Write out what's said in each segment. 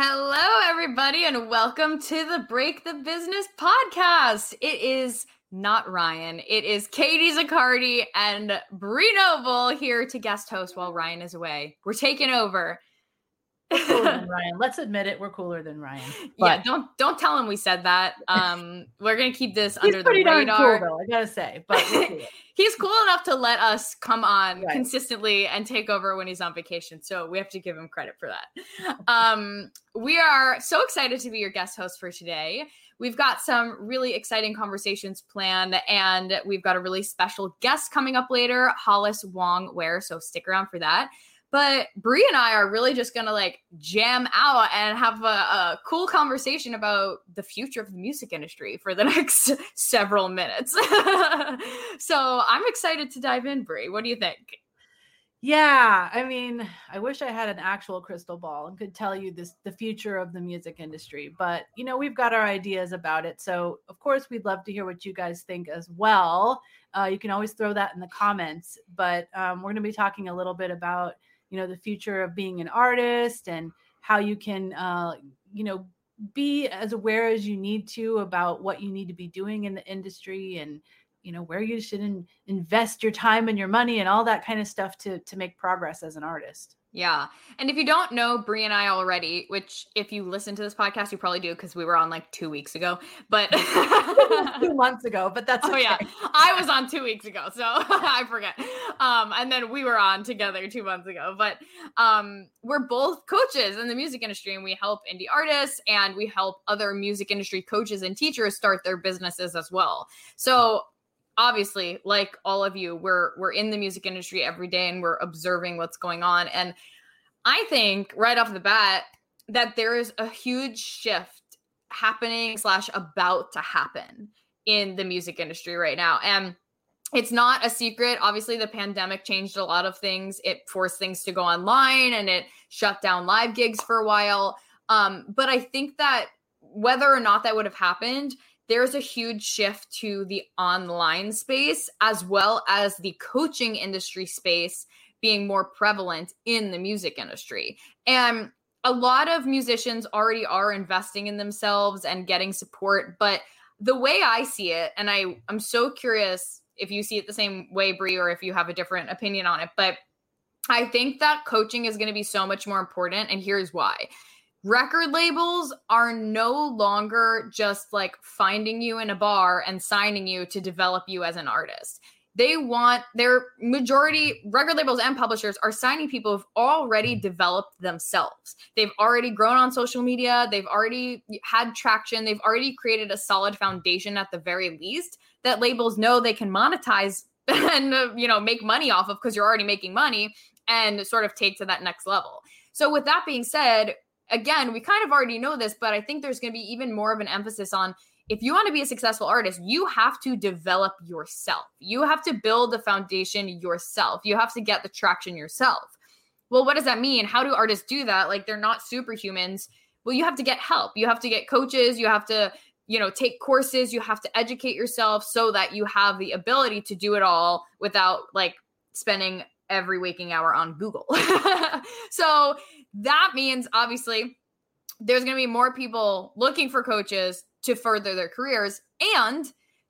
Hello, everybody, and welcome to the Break the Business podcast. It is not Ryan, it is Katie Zaccardi and Bree Noble here to guest host while Ryan is away. We're taking over. We're cooler than Ryan. Let's admit it, we're cooler than Ryan. yeah, don't don't tell him we said that. Um, we're gonna keep this under the radar. cool, though, I gotta say. But he's cool enough to let us come on Right. consistently and take over when he's on vacation. So we have to give him credit for that. Um, we are so excited to be your guest host for today. We've got some really exciting conversations planned, and we've got a really special guest coming up later, Hollis Wong-Wear. So stick around for that. But Bree and I are really just gonna like jam out and have a, a cool conversation about the future of the music industry for the next several minutes. so I'm excited to dive in, Bree. What do you think? Yeah, I mean, I wish I had an actual crystal ball and could tell you this the future of the music industry, but you know, we've got our ideas about it. So, of course, we'd love to hear what you guys think as well. Uh, you can always throw that in the comments, but um, we're going to be talking a little bit about you know the future of being an artist and how you can uh, you know be as aware as you need to about what you need to be doing in the industry and you know where you should in, invest your time and your money and all that kind of stuff to to make progress as an artist Yeah. And if you don't know Bree and I already, which if you listen to this podcast, you probably do because we were on like two weeks ago. But two months ago but that's Oh okay. yeah, I was on two weeks ago, so I forget. Um, and then we were on together two months ago. But um, we're both coaches in the music industry, and we help indie artists, and we help other music industry coaches and teachers start their businesses as well. So obviously, like all of you, we're we're in the music industry every day, and we're observing what's going on. And I think right off the bat that there is a huge shift happening slash about to happen in the music industry right now. And it's not a secret. Obviously, the pandemic changed a lot of things. It forced things to go online and it shut down live gigs for a while. Um, but I think that whether or not that would have happened, there's a huge shift to the online space as well as the coaching industry space being more prevalent in the music industry. And a lot of musicians already are investing in themselves and getting support, but the way I see it, and I I'm so curious if you see it the same way, Bree, or if you have a different opinion on it, but I think that coaching is going to be so much more important, and here's why. Record labels are no longer just like finding you in a bar and signing you to develop you as an artist. They want their majority record labels and publishers are signing people who've already developed themselves. They've already grown on social media, they've already had traction, they've already created a solid foundation at the very least that labels know they can monetize and uh, you know make money off of because you're already making money and sort of take to that next level. So with that being said, again, we kind of already know this, but I think there's going to be even more of an emphasis on if you want to be a successful artist, you have to develop yourself. You have to build the foundation yourself. You have to get the traction yourself. Well, what does that mean? How do artists do that? Like they're not superhumans. Well, you have to get help. You have to get coaches. You have to, you know, take courses. You have to educate yourself so that you have the ability to do it all without like spending every waking hour on Google. so that means obviously there's going to be more people looking for coaches to further their careers. And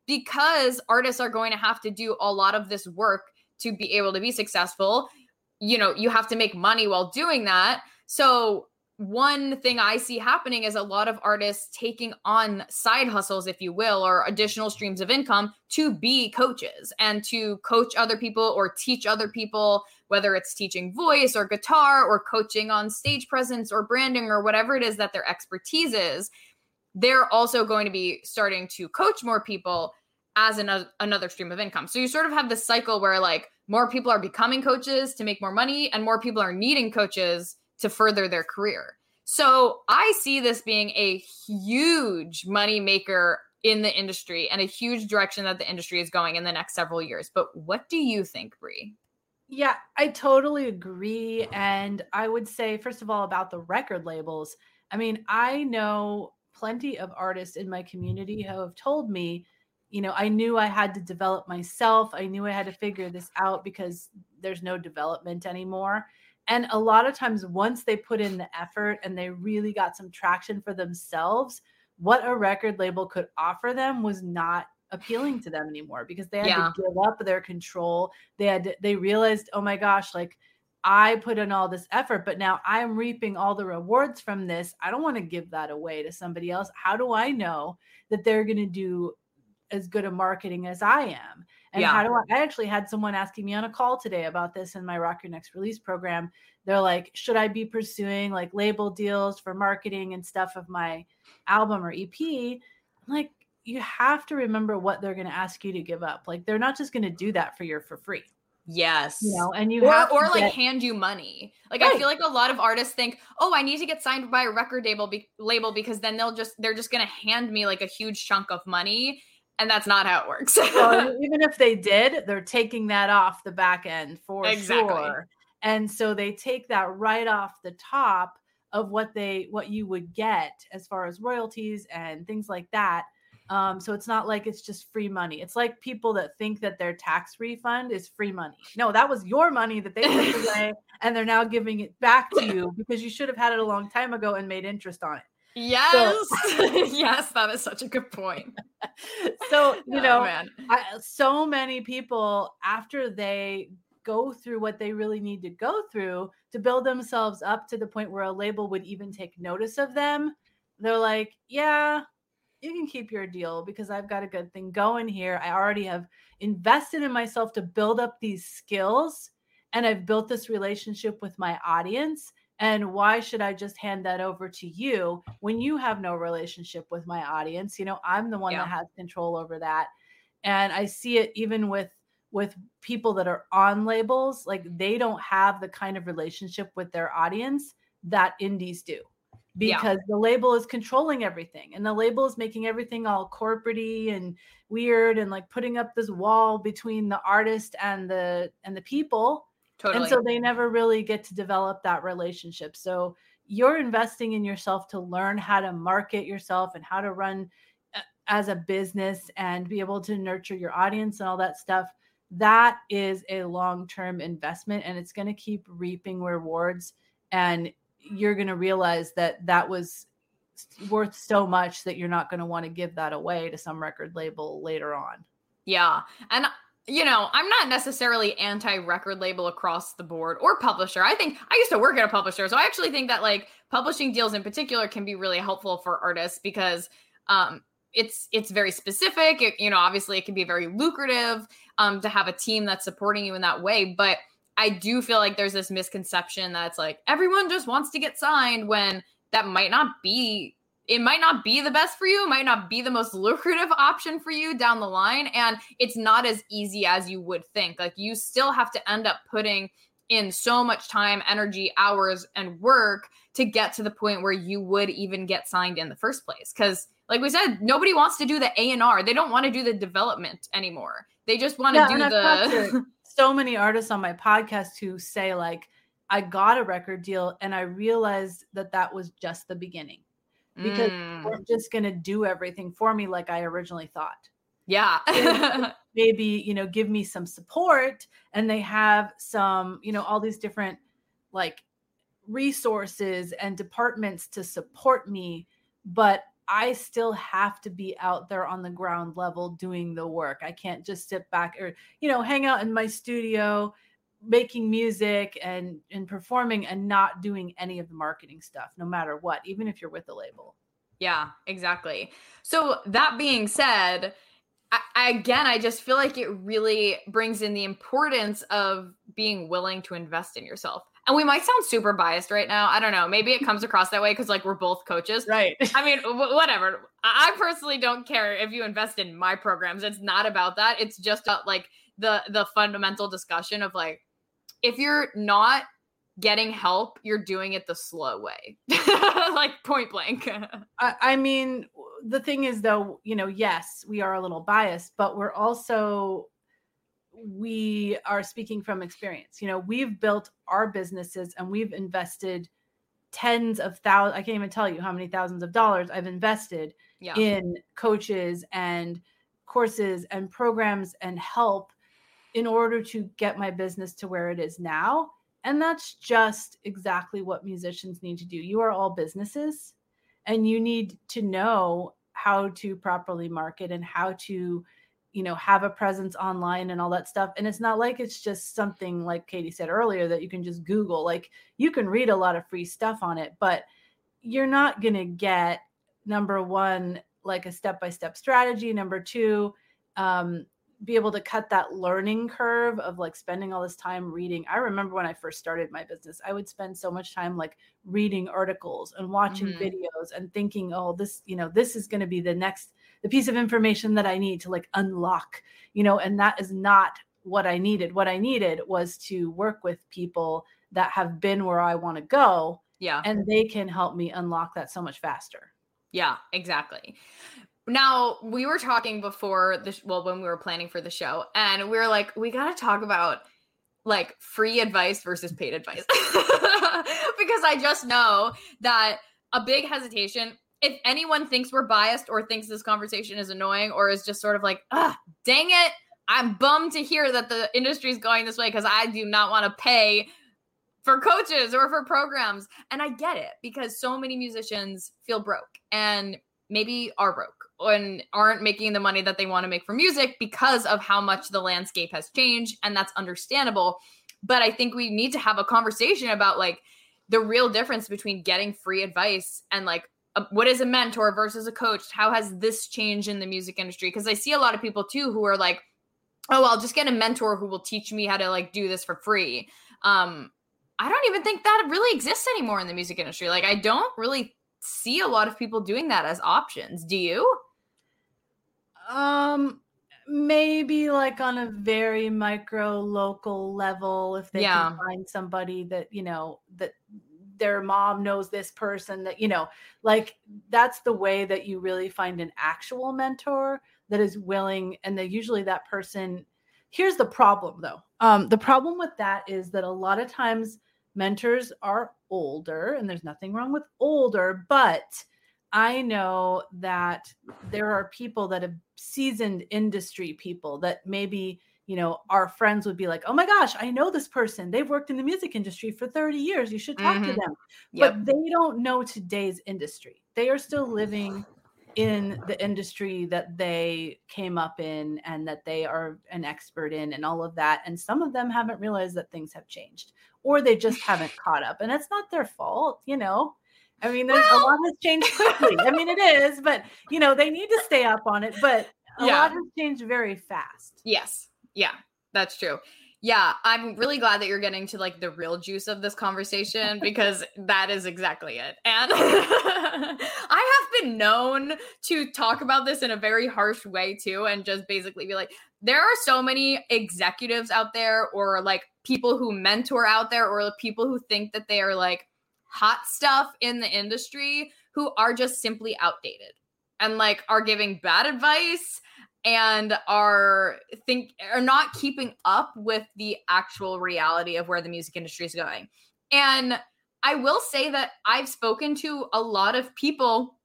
because artists are going to have to do a lot of this work to be able to be successful, you know, you have to make money while doing that. So, one thing I see happening is a lot of artists taking on side hustles, if you will, or additional streams of income to be coaches and to coach other people or teach other people, whether it's teaching voice or guitar or coaching on stage presence or branding or whatever it is that their expertise is they're also going to be starting to coach more people as an, another stream of income. So you sort of have this cycle where like more people are becoming coaches to make more money and more people are needing coaches to further their career. So I see this being a huge money maker in the industry and a huge direction that the industry is going in the next several years. But what do you think, Bree? Yeah, I totally agree. And I would say, first of all, about the record labels. I mean, I know plenty of artists in my community who have told me, you know, I knew I had to develop myself. I knew I had to figure this out because there's no development anymore. And a lot of times, once they put in the effort and they really got some traction for themselves, what a record label could offer them was not appealing to them anymore because they had yeah. to give up their control. They had to, they realized, oh my gosh, like I put in all this effort, but now I'm reaping all the rewards from this. I don't want to give that away to somebody else. How do I know that they're going to do as good a marketing as I am? And yeah. how do I? I actually had someone asking me on a call today about this in my Rock Your Next Release program. They're like, should I be pursuing like label deals for marketing and stuff of my album or EP? I'm like, you have to remember what they're going to ask you to give up. Like, they're not just going to do that for you for free. Yes. You know, and you or, have or like get... hand you money. Like right. I feel like a lot of artists think, "Oh, I need to get signed by a record label be- label because then they'll just they're just going to hand me like a huge chunk of money." And that's not how it works. well, even if they did, they're taking that off the back end for exactly. sure. And so they take that right off the top of what they what you would get as far as royalties and things like that um, so it's not like it's just free money. It's like people that think that their tax refund is free money. No, that was your money that they took away and they're now giving it back to you because you should have had it a long time ago and made interest on it. Yes. So, yes, that is such a good point. so, you oh, know, I, so many people after they go through what they really need to go through to build themselves up to the point where a label would even take notice of them, they're like, yeah, you can keep your deal because I've got a good thing going here. I already have invested in myself to build up these skills and I've built this relationship with my audience. And why should I just hand that over to you when you have no relationship with my audience? You know, I'm the one yeah. that has control over that. And I see it even with with people that are on labels, like they don't have the kind of relationship with their audience that indies do because yeah. the label is controlling everything and the label is making everything all corporatey and weird and like putting up this wall between the artist and the and the people totally. and so they never really get to develop that relationship so you're investing in yourself to learn how to market yourself and how to run uh, as a business and be able to nurture your audience and all that stuff that is a long-term investment and it's going to keep reaping rewards and you're going to realize that that was worth so much that you're not going to want to give that away to some record label later on. Yeah. And you know, I'm not necessarily anti record label across the board or publisher. I think I used to work at a publisher. So I actually think that like publishing deals in particular can be really helpful for artists because um it's it's very specific. It, you know, obviously it can be very lucrative um to have a team that's supporting you in that way, but I do feel like there's this misconception that's like everyone just wants to get signed when that might not be it might not be the best for you, it might not be the most lucrative option for you down the line and it's not as easy as you would think. Like you still have to end up putting in so much time, energy, hours and work to get to the point where you would even get signed in the first place cuz like we said, nobody wants to do the A&R. They don't want to do the development anymore. They just want to do the so many artists on my podcast who say like I got a record deal and I realized that that was just the beginning because mm. we're just going to do everything for me like I originally thought. Yeah. maybe, you know, give me some support and they have some, you know, all these different like resources and departments to support me, but I still have to be out there on the ground level doing the work. I can't just sit back or, you know, hang out in my studio making music and and performing and not doing any of the marketing stuff no matter what, even if you're with the label. Yeah, exactly. So that being said, I, again, I just feel like it really brings in the importance of being willing to invest in yourself and we might sound super biased right now. I don't know. Maybe it comes across that way because like we're both coaches. Right. I mean, w- whatever. I personally don't care if you invest in my programs. It's not about that. It's just about, like the the fundamental discussion of like if you're not getting help, you're doing it the slow way. like point blank. I, I mean, the thing is though, you know, yes, we are a little biased, but we're also we are speaking from experience. You know, we've built our businesses and we've invested tens of thousands. I can't even tell you how many thousands of dollars I've invested yeah. in coaches and courses and programs and help in order to get my business to where it is now. And that's just exactly what musicians need to do. You are all businesses and you need to know how to properly market and how to you know have a presence online and all that stuff and it's not like it's just something like katie said earlier that you can just google like you can read a lot of free stuff on it but you're not going to get number one like a step by step strategy number two um, be able to cut that learning curve of like spending all this time reading. I remember when I first started my business, I would spend so much time like reading articles and watching mm-hmm. videos and thinking, oh, this, you know, this is going to be the next the piece of information that I need to like unlock, you know, and that is not what I needed. What I needed was to work with people that have been where I want to go. Yeah. And they can help me unlock that so much faster. Yeah, exactly. Now, we were talking before the well when we were planning for the show and we were like we got to talk about like free advice versus paid advice. because I just know that a big hesitation if anyone thinks we're biased or thinks this conversation is annoying or is just sort of like, ah, dang it, I'm bummed to hear that the industry is going this way because I do not want to pay for coaches or for programs. And I get it because so many musicians feel broke and maybe are broke and aren't making the money that they want to make for music because of how much the landscape has changed. And that's understandable. But I think we need to have a conversation about like the real difference between getting free advice and like a, what is a mentor versus a coach? How has this changed in the music industry? Because I see a lot of people too who are like, oh, I'll just get a mentor who will teach me how to like do this for free. Um, I don't even think that really exists anymore in the music industry. Like, I don't really see a lot of people doing that as options. Do you? Um, maybe like on a very micro local level if they yeah. can find somebody that you know that their mom knows this person that you know like that's the way that you really find an actual mentor that is willing and that usually that person here's the problem though um, the problem with that is that a lot of times mentors are older and there's nothing wrong with older but i know that there are people that have seasoned industry people that maybe you know, our friends would be like, "Oh my gosh, I know this person. They've worked in the music industry for 30 years. You should talk mm-hmm. to them." Yep. But they don't know today's industry. They are still living in the industry that they came up in and that they are an expert in and all of that. And some of them haven't realized that things have changed or they just haven't caught up. And it's not their fault, you know. I mean, there's well, a lot has changed quickly. I mean, it is, but you know, they need to stay up on it. But a yeah. lot has changed very fast. Yes. Yeah, that's true. Yeah, I'm really glad that you're getting to like the real juice of this conversation because that is exactly it. And I have been known to talk about this in a very harsh way too, and just basically be like, there are so many executives out there, or like people who mentor out there, or people who think that they are like hot stuff in the industry who are just simply outdated and like are giving bad advice and are think are not keeping up with the actual reality of where the music industry is going. And I will say that I've spoken to a lot of people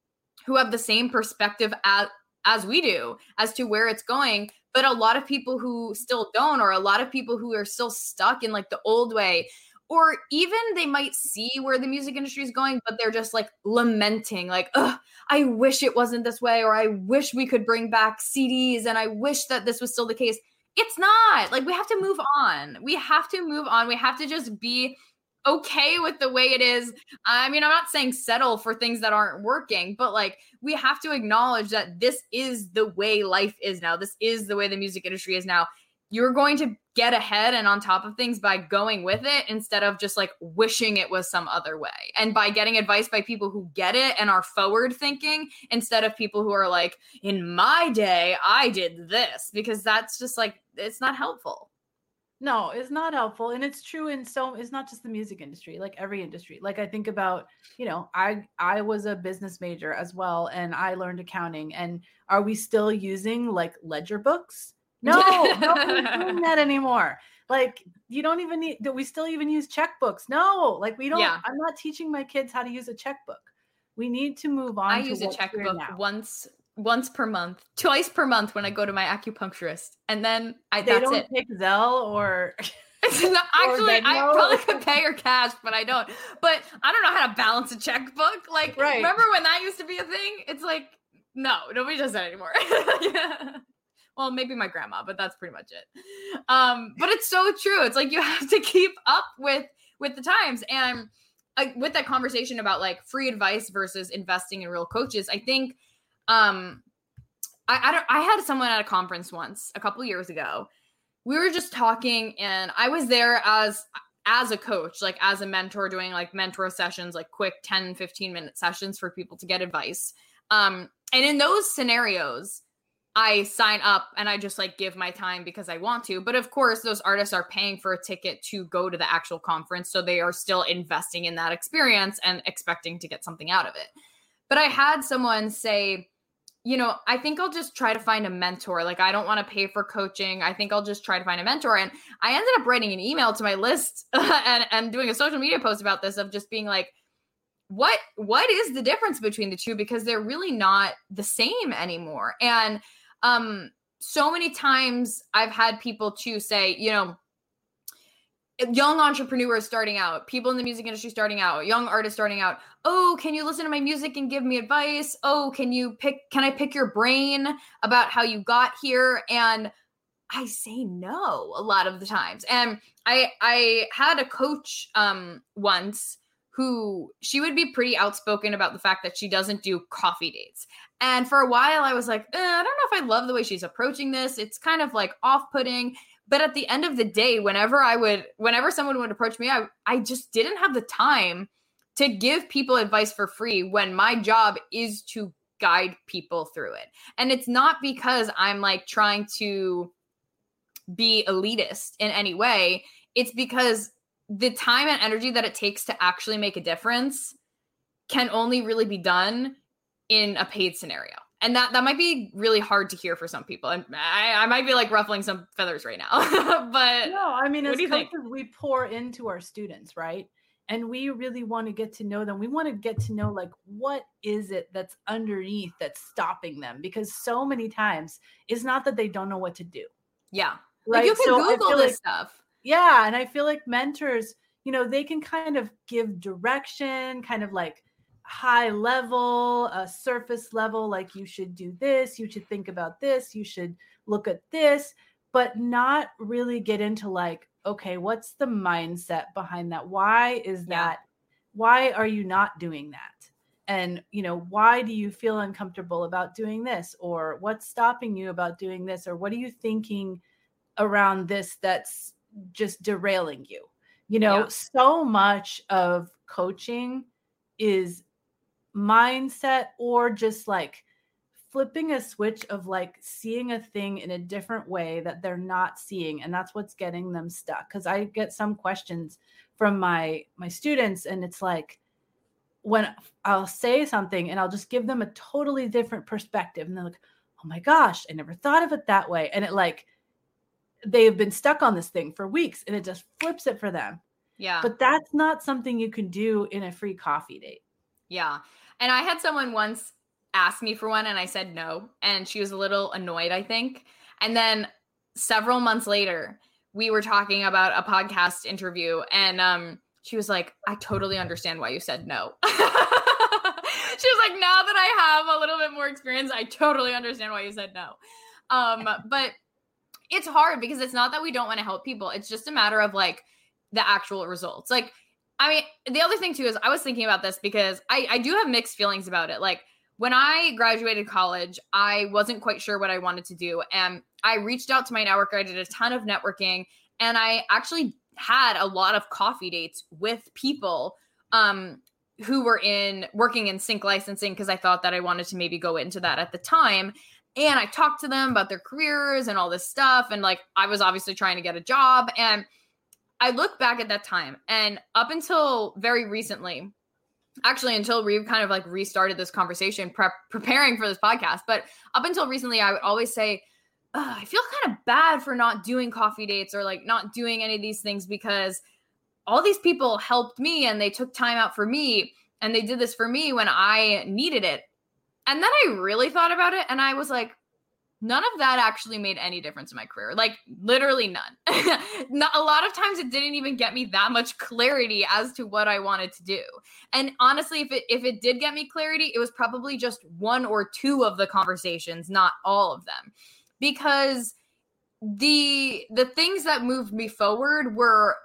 who have the same perspective as as we do as to where it's going but a lot of people who still don't or a lot of people who are still stuck in like the old way or even they might see where the music industry is going but they're just like lamenting like Ugh, i wish it wasn't this way or i wish we could bring back cds and i wish that this was still the case. It's not! Like we have to move on. We have to move on. We have to just be okay with the way it is. I mean i'm not saying settle for things that aren't working but like we have to acknowledge that this is the way life is now. This is the way the music industry is now you're going to get ahead and on top of things by going with it instead of just like wishing it was some other way. And by getting advice by people who get it and are forward thinking instead of people who are like in my day i did this because that's just like it's not helpful. No it's not helpful and it's true in so it's not just the music industry like every industry. Like i think about you know i i was a business major as well and i learned accounting and are we still using like ledger books no, don't doing that anymore. Like you don't even need that we still even use checkbooks. No, like we don't yeah. I'm not teaching my kids how to use a checkbook. We need to move on. I use a checkbook once once per month, twice per month when I go to my acupuncturist. And then I they that's don't it. take Zelle or Not, actually, I probably could pay her cash, but I don't. But I don't know how to balance a checkbook. Like, right. remember when that used to be a thing? It's like, no, nobody does that anymore. yeah. Well, maybe my grandma, but that's pretty much it. Um, but it's so true. It's like you have to keep up with with the times and I, with that conversation about like free advice versus investing in real coaches. I think um I I, don't, I had someone at a conference once a couple years ago. We were just talking and I was there as as a coach, like as a mentor doing like mentor sessions, like quick 10 15 minute sessions for people to get advice. Um and in those scenarios, I sign up and I just like give my time because I want to. But of course, those artists are paying for a ticket to go to the actual conference. So they are still investing in that experience and expecting to get something out of it. But I had someone say, you know, I think I'll just try to find a mentor. Like, I don't want to pay for coaching. I think I'll just try to find a mentor. And I ended up writing an email to my list and, and doing a social media post about this of just being like, what what is the difference between the two because they're really not the same anymore and um so many times i've had people to say you know young entrepreneurs starting out people in the music industry starting out young artists starting out oh can you listen to my music and give me advice? Oh can you pick can i pick your brain about how you got here? And i say no a lot of the times. And i i had a coach um once who she would be pretty outspoken about the fact that she doesn't do coffee dates. And for a while, I was like, eh, I don't know if I love the way she's approaching this. It's kind of like off putting. But at the end of the day, whenever I would, whenever someone would approach me, I, I just didn't have the time to give people advice for free when my job is to guide people through it. And it's not because I'm like trying to be elitist in any way. It's because the time and energy that it takes to actually make a difference can only really be done in a paid scenario. And that that might be really hard to hear for some people. And I, I might be like ruffling some feathers right now. but no, I mean, as coaches, we pour into our students, right? And we really want to get to know them. We want to get to know like what is it that's underneath that's stopping them? Because so many times it's not that they don't know what to do. Yeah. Right. Like you can so Google this like, stuff yeah and i feel like mentors you know they can kind of give direction kind of like high level a surface level like you should do this you should think about this you should look at this but not really get into like okay what's the mindset behind that? Why is that why are you not doing that? And you know why do you feel uncomfortable about doing this? Or what's stopping you about doing this? Or what are you thinking around this that's just derailing you. You know, yeah. so much of coaching is mindset or just like flipping a switch of like seeing a thing in a different way that they're not seeing and that's what's getting them stuck cuz I get some questions from my my students and it's like when I'll say something and I'll just give them a totally different perspective and they're like oh my gosh I never thought of it that way and it like they've been stuck on this thing for weeks and it just flips it for them. Yeah. But that's not something you can do in a free coffee date. Yeah. And I had someone once ask me for one and I said no. And she was a little annoyed, I think. And then several months later, we were talking about a podcast interview and um she was like, I totally understand why you said no. she was like, now that I have a little bit more experience, I totally understand why you said no. Um, but it's hard because it's not that we don't want to help people. It's just a matter of like the actual results. Like, I mean, the other thing too is I was thinking about this because I, I do have mixed feelings about it. Like when I graduated college, I wasn't quite sure what I wanted to do. And I reached out to my network. I did a ton of networking and I actually had a lot of coffee dates with people um, who were in working in sync licensing because I thought that I wanted to maybe go into that at the time and I talked to them about their careers and all this stuff. And like, I was obviously trying to get a job. And I look back at that time and up until very recently, actually, until we've kind of like restarted this conversation, prep, preparing for this podcast, but up until recently, I would always say, I feel kind of bad for not doing coffee dates or like not doing any of these things because all these people helped me and they took time out for me and they did this for me when I needed it. And then I really thought about it and I was like, none of that actually made any difference in my career. Like literally none. Not, a lot of times it didn't even get me that much clarity as to what I wanted to do. And honestly, if it if it did get me clarity, it was probably just one or two of the conversations, not all of them. Because the the things that moved me forward were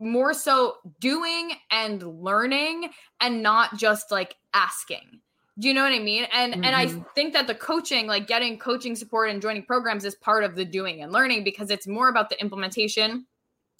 more so doing and learning and not just like asking do you know what i mean and mm-hmm. and i mm-hmm. think that the coaching like getting coaching support and joining programs is part of the doing and learning because it's more about the implementation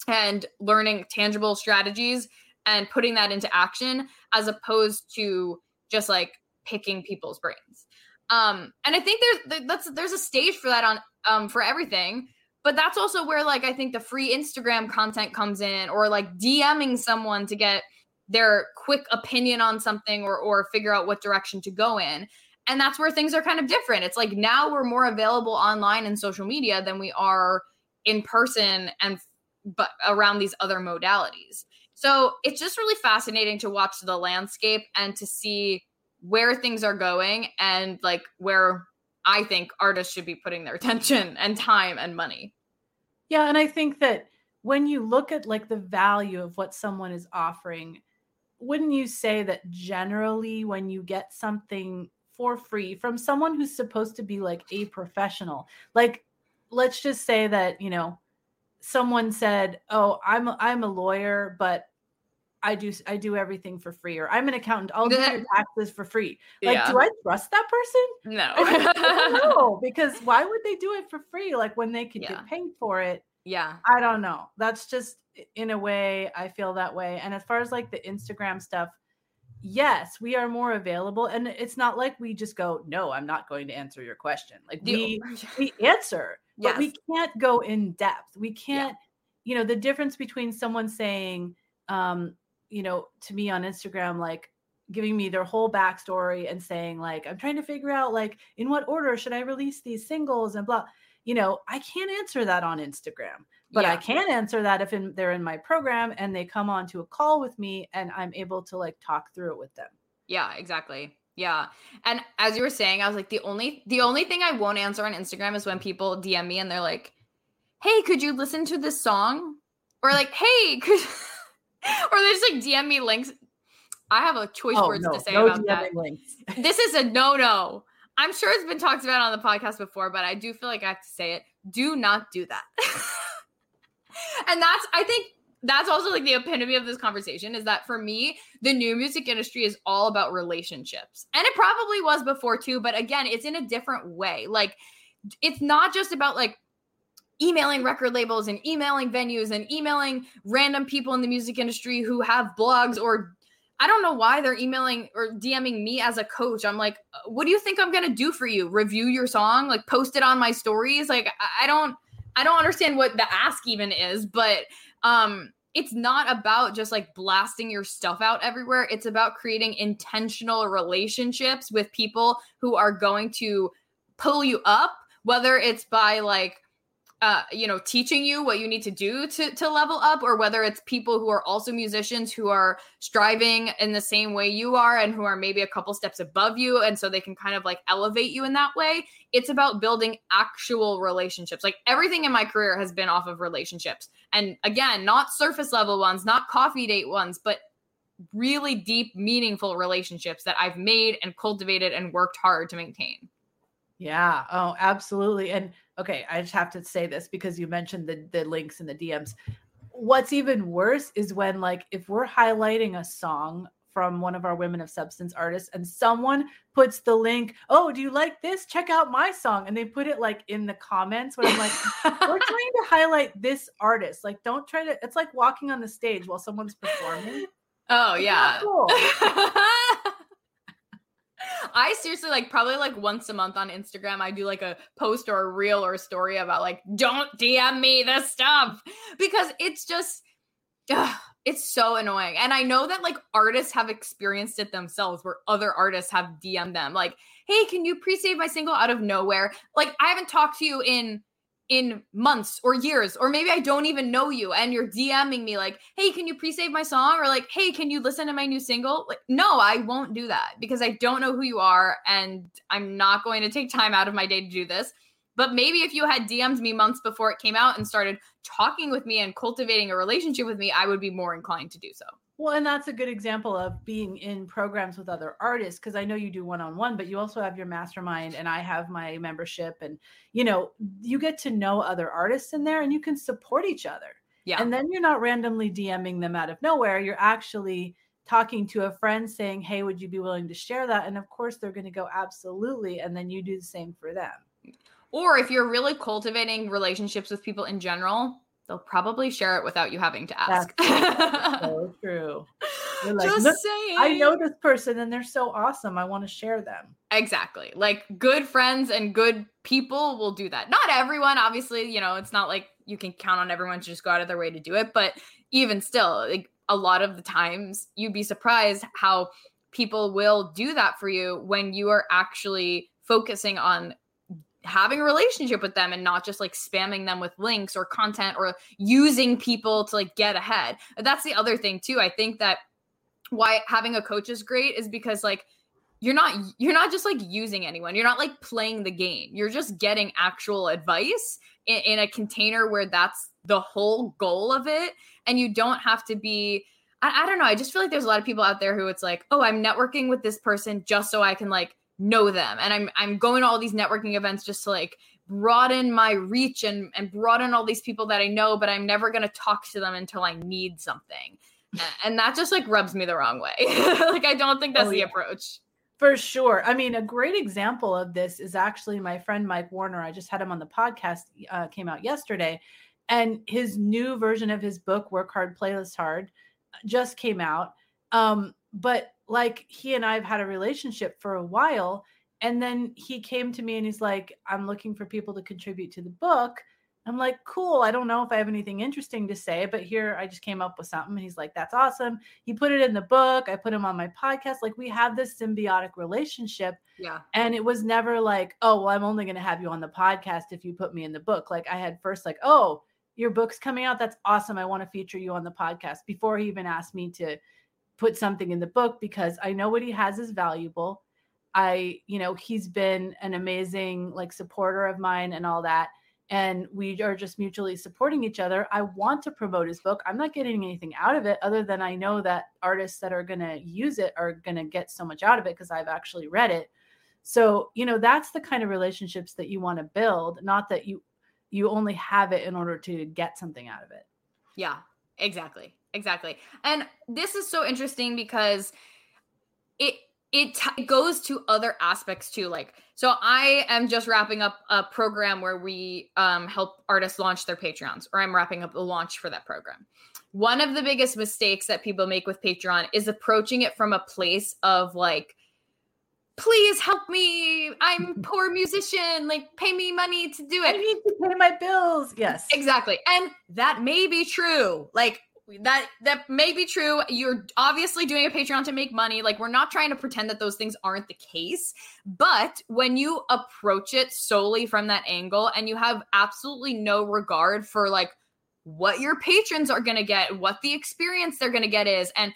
and learning tangible strategies and putting that into action as opposed to just like picking people's brains um and i think there's that's there's a stage for that on um for everything but that's also where like i think the free instagram content comes in or like dming someone to get their quick opinion on something or or figure out what direction to go in. And that's where things are kind of different. It's like now we're more available online and social media than we are in person and but around these other modalities. So it's just really fascinating to watch the landscape and to see where things are going and like where i think artists should be putting their attention and time and money. Yeah and i think that when you look at like the value of what someone is offering wouldn't you say that generally when you get something for free from someone who's supposed to be like a professional like let's just say that you know someone said oh i'm a, i'm a lawyer but i do i do everything for free or i'm an accountant i'll do your taxes for free like yeah. do i trust that person no no because why would they do it for free like when they could yeah. get paid for it yeah i don't know that's just in a way i feel that way. And as far as like the instagram stuff yes we are more available. And it's not like we just go no i'm not going to answer your question. Like we we answer yes. but we can't go in depth. We can't yeah. you know the difference between someone saying um you know to me on instagram like giving me their whole backstory and saying like i'm trying to figure out like in what order should i release these singles and blah you know i can't answer that on instagram but yeah. I can answer that if in, they're in my program and they come on to a call with me and I'm able to like talk through it with them. Yeah, exactly. Yeah. And as you were saying, I was like the only the only thing I won't answer on Instagram is when people DM me and they're like, "Hey, could you listen to this song?" Or like, "Hey, could or they just like DM me links. I have a choice oh, words no, to say no about DMing that. Links. this is a no-no. I'm sure it's been talked about on the podcast before, but I do feel like I have to say it. Do not do that. And that's I think that's also like the epitome of this conversation is that for me, the new music industry is all about relationships. And it probably was before too, but again, it's in a different way. Like it's not just about like emailing record labels and emailing venues and emailing random people in the music industry who have blogs or I don't know why they're emailing or DMing me as a coach. I'm like, what do you think I'm going to do for you? Review your song, like post it on my stories? Like I don't I don't understand what the ask even is, but um it's not about just like blasting your stuff out everywhere. It's about creating intentional relationships with people who are going to pull you up, whether it's by like uh, you know, teaching you what you need to do to to level up, or whether it's people who are also musicians who are striving in the same way you are and who are maybe a couple steps above you, and so they can kind of like elevate you in that way. It's about building actual relationships. Like everything in my career has been off of relationships, and again, not surface level ones, not coffee date ones, but really deep, meaningful relationships that I've made and cultivated and worked hard to maintain. Yeah. Oh, absolutely. And okay, I just have to say this because you mentioned the the links and the DMs. What's even worse is when like if we're highlighting a song from one of our women of substance artists and someone puts the link, "Oh, do you like this? Check out my song." And they put it like in the comments when I'm like, "We're trying to highlight this artist. Like don't try to it's like walking on the stage while someone's performing." Oh, yeah. Cool. I seriously like probably like once a month on Instagram, I do like a post or a reel or a story about like, don't DM me this stuff because it's just, ugh, it's so annoying. And I know that like artists have experienced it themselves where other artists have DM'd them like, hey, can you pre save my single out of nowhere? Like, I haven't talked to you in in months or years or maybe I don't even know you and you're DMing me like, "Hey, can you pre-save my song?" or like, "Hey, can you listen to my new single?" Like, no, I won't do that because I don't know who you are and I'm not going to take time out of my day to do this. But maybe if you had DM'd me months before it came out and started talking with me and cultivating a relationship with me, I would be more inclined to do so. Well, and that's a good example of being in programs with other artists because I know you do one on one, but you also have your mastermind and I have my membership. And, you know, you get to know other artists in there and you can support each other. Yeah. And then you're not randomly DMing them out of nowhere. You're actually talking to a friend saying, Hey, would you be willing to share that? And of course, they're going to go, Absolutely. And then you do the same for them. Or if you're really cultivating relationships with people in general, they'll probably share it without you having to ask. so true. Like, Just saying. I know this person and they're so awesome. I want to share them. Exactly. Like good friends and good people will do that. Not everyone, obviously, you know, it's not like you can count on everyone to just go out of their way to do it, but even still, like a lot of the times you'd be surprised how people will do that for you when you are actually focusing on having a relationship with them and not just like spamming them with links or content or using people to like get ahead. That's the other thing too. I think that why having a coach is great is because like you're not you're not just like using anyone. You're not like playing the game. You're just getting actual advice in, in a container where that's the whole goal of it and you don't have to be I, I don't know. I just feel like there's a lot of people out there who it's like, oh, I'm networking with this person just so I can like know them. And i'm i'm going to all these networking events just to like broaden my reach and and broaden all these people that i know but i'm never going to talk to them until i need something. And that just like rubs me the wrong way. Like i don't think that's oh, the approach. For sure. I mean a great example of this is actually my friend mike warner. I just had him on the podcast uh, came out yesterday and his new version of his book work hard playlist hard just came out. Um but like he and I've had a relationship for a while. And then he came to me and he's like, I'm looking for people to contribute to the book. I'm like, cool. I don't know if I have anything interesting to say, but here I just came up with something. And he's like, that's awesome. He put it in the book. I put him on my podcast. Like we have this symbiotic relationship. Yeah. And it was never like, oh, well, I'm only going to have you on the podcast if you put me in the book. Like I had first, like, oh, your book's coming out. That's awesome. I want to feature you on the podcast before he even asked me to put something in the book because I know what he has is valuable. I, you know, he's been an amazing like supporter of mine and all that. And we are just mutually supporting each other. I want to promote his book. I'm not getting anything out of it other than I know that artists that are going to use it are going to get so much out of it because I've actually read it. So, you know, that's the kind of relationships that you want to build, not that you you only have it in order to get something out of it. Yeah, exactly exactly. And this is so interesting because it it, t- it goes to other aspects too like so i am just wrapping up a program where we um, help artists launch their patreons or i'm wrapping up the launch for that program. One of the biggest mistakes that people make with patreon is approaching it from a place of like please help me i'm poor musician like pay me money to do it. I need to pay my bills. Yes. Exactly. And that may be true. Like that that may be true. You're obviously doing a patreon to make money. Like we're not trying to pretend that those things aren't the case. But when you approach it solely from that angle and you have absolutely no regard for like what your patrons are going to get what the experience they're going to get is and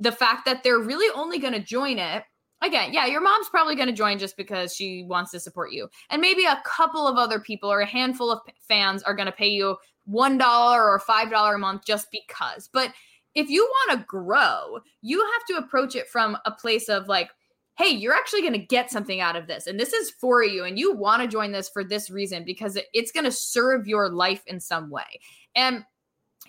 the fact that they're really only going to join it again, yeah, your mom's probably going to join just because she wants to support you. And maybe a couple of other people or a handful of fans are going to pay you $1 or $5 a month just because. But if you want to grow, you have to approach it from a place of like, hey, you're actually going to get something out of this. And this is for you. And you want to join this for this reason because it's going to serve your life in some way. And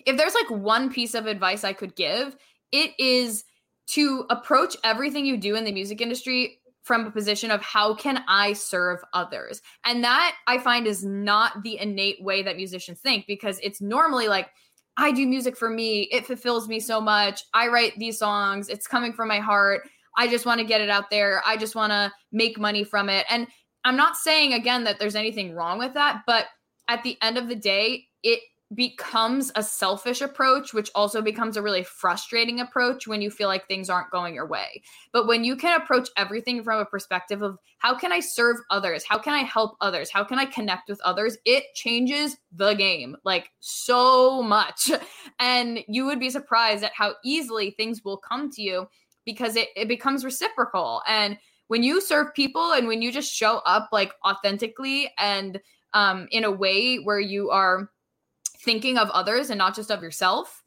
if there's like one piece of advice I could give, it is to approach everything you do in the music industry from a position of how can I serve others? And that I find is not the innate way that musicians think because it's normally like, I do music for me. It fulfills me so much. I write these songs. It's coming from my heart. I just want to get it out there. I just want to make money from it. And I'm not saying again that there's anything wrong with that, but at the end of the day, it becomes a selfish approach, which also becomes a really frustrating approach when you feel like things aren't going your way. But when you can approach everything from a perspective of how can I serve others? How can I help others? How can I connect with others? It changes the game like so much. And you would be surprised at how easily things will come to you because it, it becomes reciprocal. And when you serve people and when you just show up like authentically and um, in a way where you are thinking of others and not just of yourself,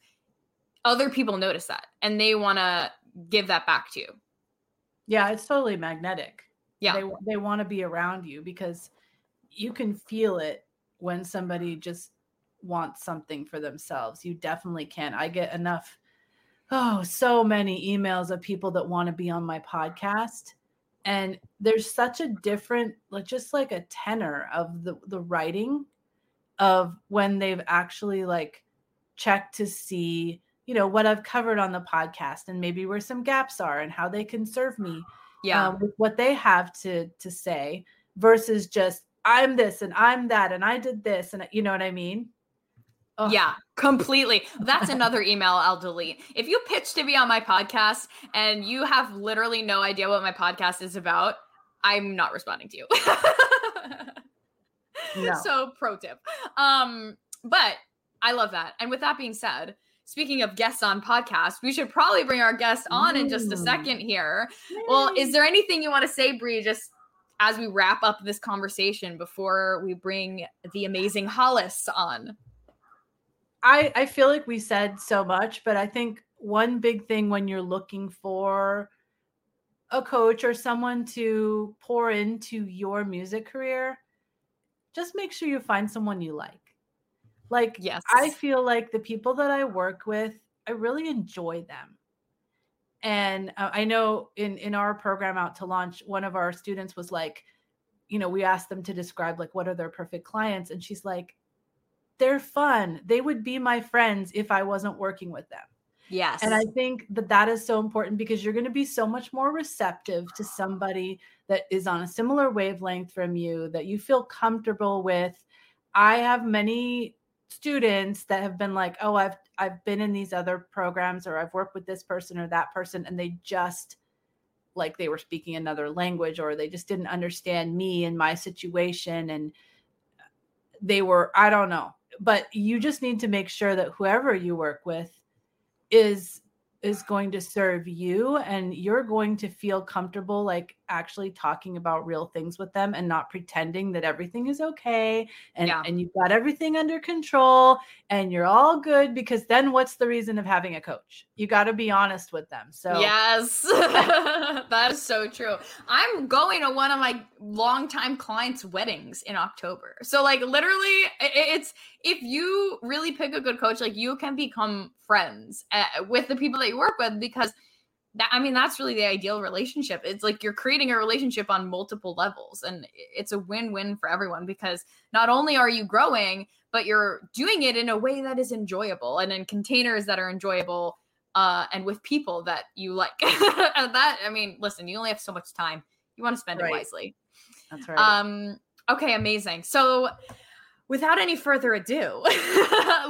other people notice that and they want to give that back to you. Yeah, it's totally magnetic. Yeah. They they want to be around you because you can feel it when somebody just wants something for themselves. You definitely can. I get enough oh, so many emails of people that want to be on my podcast and there's such a different like just like a tenor of the the writing of when they've actually like checked to see you know what I've covered on the podcast and maybe where some gaps are and how they can serve me. Yeah. Um, with what they have to to say versus just I'm this and I'm that and I did this and you know what I mean? Ugh. Yeah, completely. That's another email I'll delete. If you pitch to be on my podcast and you have literally no idea what my podcast is about, I'm not responding to you. no. So pro tip. Um, but I love that. And with that being said, speaking of guests on podcasts, we should probably bring our guest on in just a second here. Yay. Well, is there anything you want to say, Bree, just as we wrap up this conversation before we bring the amazing Hollis on? I, I feel like we said so much, but I think one big thing when you're looking for a coach or someone to pour into your music career, just make sure you find someone you like. Like, yes, I feel like the people that I work with, I really enjoy them. And uh, I know in in our program out to launch, one of our students was like, you know, we asked them to describe like what are their perfect clients, and she's like, they're fun. They would be my friends if I wasn't working with them. Yes. And I think that that is so important because you're going to be so much more receptive to somebody that is on a similar wavelength from you that you feel comfortable with. I have many students that have been like, "Oh, I've I've been in these other programs or I've worked with this person or that person and they just like they were speaking another language or they just didn't understand me and my situation and they were I don't know but you just need to make sure that whoever you work with is is going to serve you and you're going to feel comfortable like actually talking about real things with them and not pretending that everything is okay and yeah. and you've got everything under control and you're all good because then what's the reason of having a coach? You got to be honest with them. So yes. That is so true. I'm going to one of my longtime clients weddings in october. So like literally it's if you really pick a good coach like you can become friends uh, with the people that you work with because that I mean that's really the ideal relationship. It's like you're creating a relationship on multiple levels and it's a win-win for everyone because not only are you growing, but you're doing it in a way that is enjoyable and in containers that are enjoyable uh and with people that you like. that I mean, listen, you only have so much time. You want to spend right. it wisely. That's right. Um okay, amazing. So without any further ado,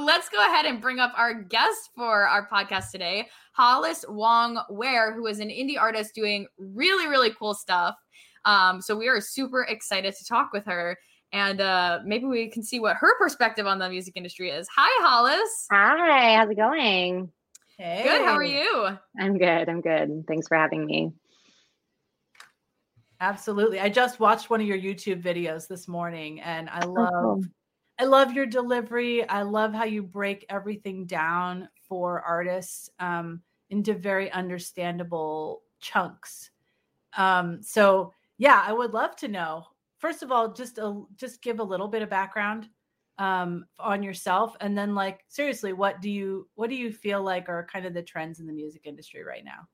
let's go ahead and bring up our guest for our podcast today, Hollis Wong-Wear, who is an indie artist doing really, really cool stuff. Um, so we are super excited to talk with her. And uh, maybe we can see what her perspective on the music industry is. Hi, Hollis. Hi, how's it going? Hey. Good. How are you? I'm good. I'm good. Thanks for having me. Absolutely. I just watched one of your YouTube videos this morning and I oh, love I love your delivery. I love how you break everything down for artists um, into very understandable chunks. Um, so yeah, I would love to know. First of all, just a just give a little bit of background um, on yourself, and then like seriously, what do you what do you feel like are kind of the trends in the music industry right now?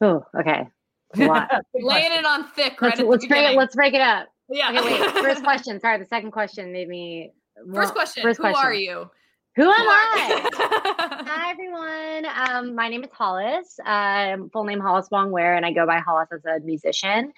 Oh, okay. Laying it on thick. Right let's, let's break it. Let's break it up. Yeah. Okay, wait. First question. Sorry, the second question made me First question. First Who question. are you? Who am I? Hi, everyone. Um, my name is Hollis. Uh, full name Hollis Wong-Wear, and I go by Hollis as a musician.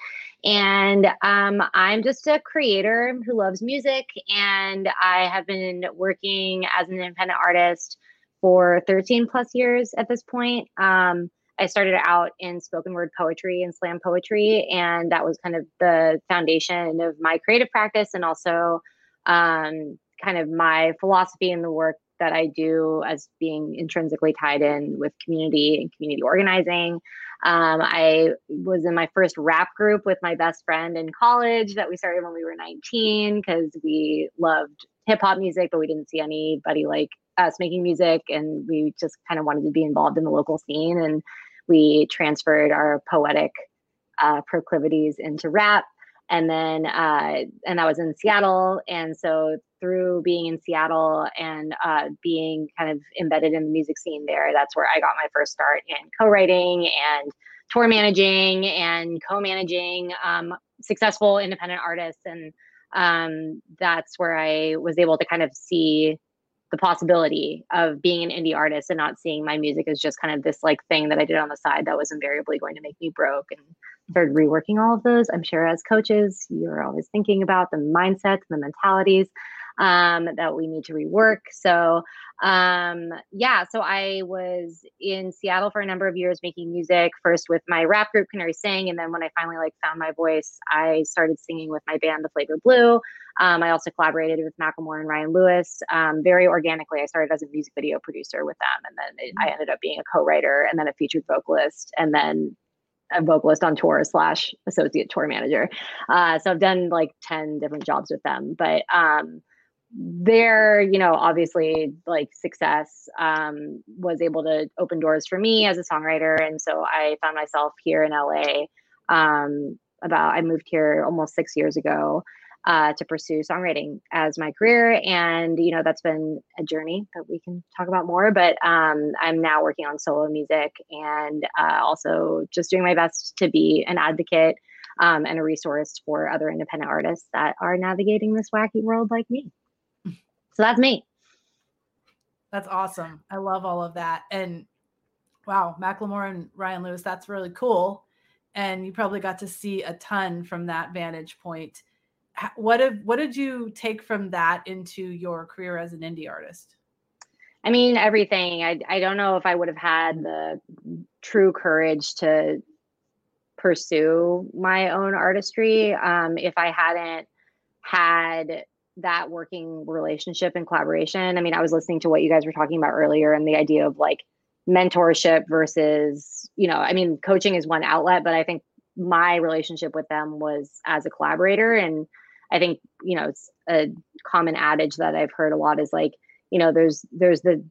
And um, I'm just a creator who loves music, and I have been working as an independent artist for 13 plus years at this point. Um, I started out in spoken word poetry and slam poetry, and that was kind of the foundation of my creative practice and also um, kind of my philosophy in the work that I do as being intrinsically tied in with community and community organizing. Um, I was in my first rap group with my best friend in college that we started when we were 19 because we loved hip hop music, but we didn't see anybody like us making music. And we just kind of wanted to be involved in the local scene. And we transferred our poetic uh, proclivities into rap and then uh, and that was in Seattle. And so through being in Seattle and uh, being kind of embedded in the music scene there, that's where I got my first start in co-writing and tour managing and co-managing um, successful independent artists, and um, that's where I was able to kind of see the possibility of being an indie artist and not seeing my music as just kind of this like thing that I did on the side that was invariably going to make me broke and started reworking all of those. I'm sure as coaches, you're always thinking about the mindsets and the mentalities um, that we need to rework. So, um, yeah, so I was in Seattle for a number of years making music, first with my rap group Canary Sing, and then when I finally like found my voice, I started singing with my band The Flavor Blue. Um, I also collaborated with Macklemore and Ryan Lewis um, very organically. I started as a music video producer with them, and then it, I mm. ended up being a co-writer and then a featured vocalist, and then a vocalist on tour slash associate tour manager. Uh, so I've done like 10 different jobs with them. But um, their you know obviously like success um, was able to open doors for me as a songwriter and so i found myself here in la um, about i moved here almost six years ago uh, to pursue songwriting as my career and you know that's been a journey that we can talk about more but um, i'm now working on solo music and uh, also just doing my best to be an advocate um, and a resource for other independent artists that are navigating this wacky world like me so that's me. That's awesome. I love all of that. And wow, Macklemore and Ryan Lewis, that's really cool. And you probably got to see a ton from that vantage point. What did what did you take from that into your career as an indie artist? I mean, everything. I I don't know if I would have had the true courage to pursue my own artistry um, if I hadn't had that working relationship and collaboration. I mean, I was listening to what you guys were talking about earlier and the idea of like mentorship versus, you know, I mean, coaching is one outlet, but I think my relationship with them was as a collaborator. And I think, you know, it's a common adage that I've heard a lot is like, you know, there's there's the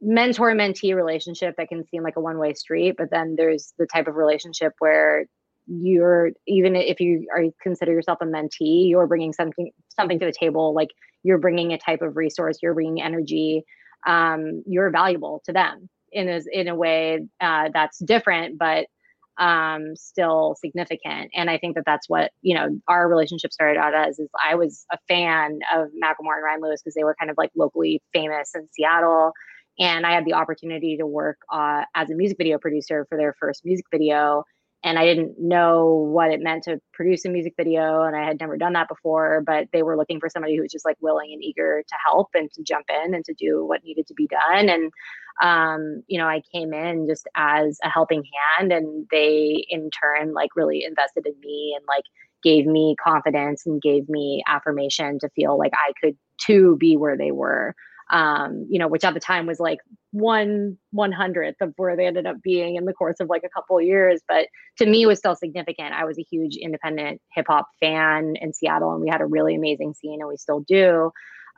mentor mentee relationship that can seem like a one way street, but then there's the type of relationship where you're even if you are consider yourself a mentee you're bringing something something to the table like you're bringing a type of resource you're bringing energy um, you're valuable to them in a, in a way uh, that's different but um, still significant. And i think that that's what you know our relationship started out as is i was a fan of macklemore and ryan lewis because they were kind of like locally famous in seattle. And i had the opportunity to work uh, as a music video producer for their first music video and I didn't know what it meant to produce a music video and I had never done that before but they were looking for somebody who was just like willing and eager to help and to jump in and to do what needed to be done. And um, you know I came in just as a helping hand and they in turn like really invested in me and like gave me confidence and gave me affirmation to feel like I could too be where they were um, you know, which at the time was like one one hundredth of where they ended up being in the course of like a couple years. But to me, was still significant. I was a huge independent hip hop fan in Seattle, and we had a really amazing scene, and we still do.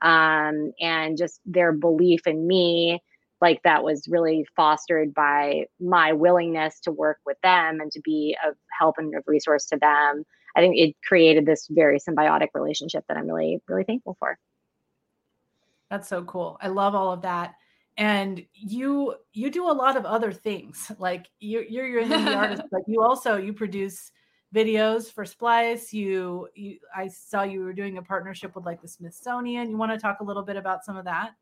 Um, and just their belief in me, like that, was really fostered by my willingness to work with them and to be of help and of resource to them. I think it created this very symbiotic relationship that I'm really, really thankful for. That's so cool. I love all of that. And you you do a lot of other things. Like you're you're an indie artist, but you also you produce videos for Splice. You you I saw you were doing a partnership with like the Smithsonian. You want to talk a little bit about some of that?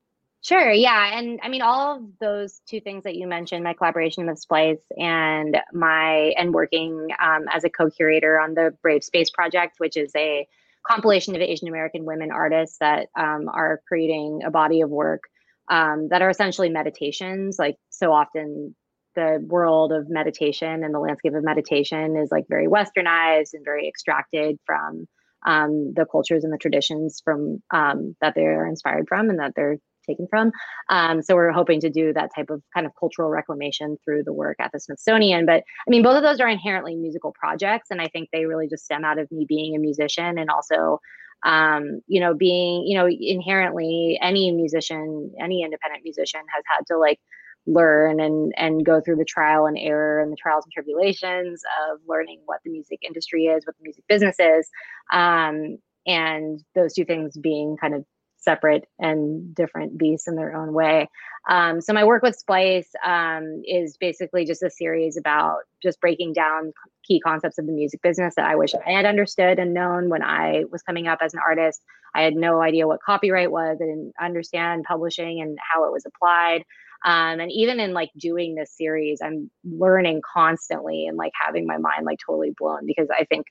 Sure, yeah. And I mean all of those two things that you mentioned, my collaboration with Splice and my and working um, as a co-curator on the Brave Space project, which is a compilation of Asian American women artists that um, are creating a body of work um, that are essentially meditations. Like so often, the world of meditation and the landscape of meditation is like very westernized and very extracted from um, the cultures and the traditions from um, that they're inspired from and that they're taken from. Um, so we're hoping to do that type of kind of cultural reclamation through the work at the Smithsonian. But I mean, both of those are inherently musical projects, and I think they really just stem out of me being a musician and also um, you know, being, you know, inherently any musician, any independent musician has had to like learn and and go through the trial and error and the trials and tribulations of learning what the music industry is, what the music business is, um, and those two things being kind of separate and different beasts in their own way. Um, so my work with Splice um, is basically just a series about just breaking down key concepts of the music business that I wish I had understood and known when I was coming up as an artist. I had no idea what copyright was. I didn't understand publishing and how it was applied. Um, and even in like doing this series, I'm learning constantly and like having my mind like totally blown because I think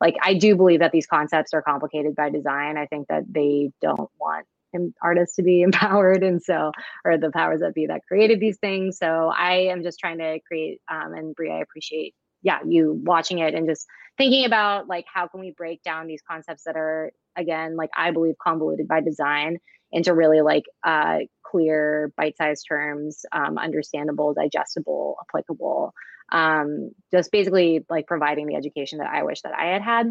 like I do believe that these concepts are complicated by design. I think that they don't want artists to be empowered and so or the powers that be that created these things so i am just trying to create um, and Bree i appreciate yeah you watching it and just thinking about like how can we break down these concepts that are again like i believe convoluted by design into really like uh, clear bite-sized terms um, understandable digestible applicable um, just basically like providing the education that I wish that I had had.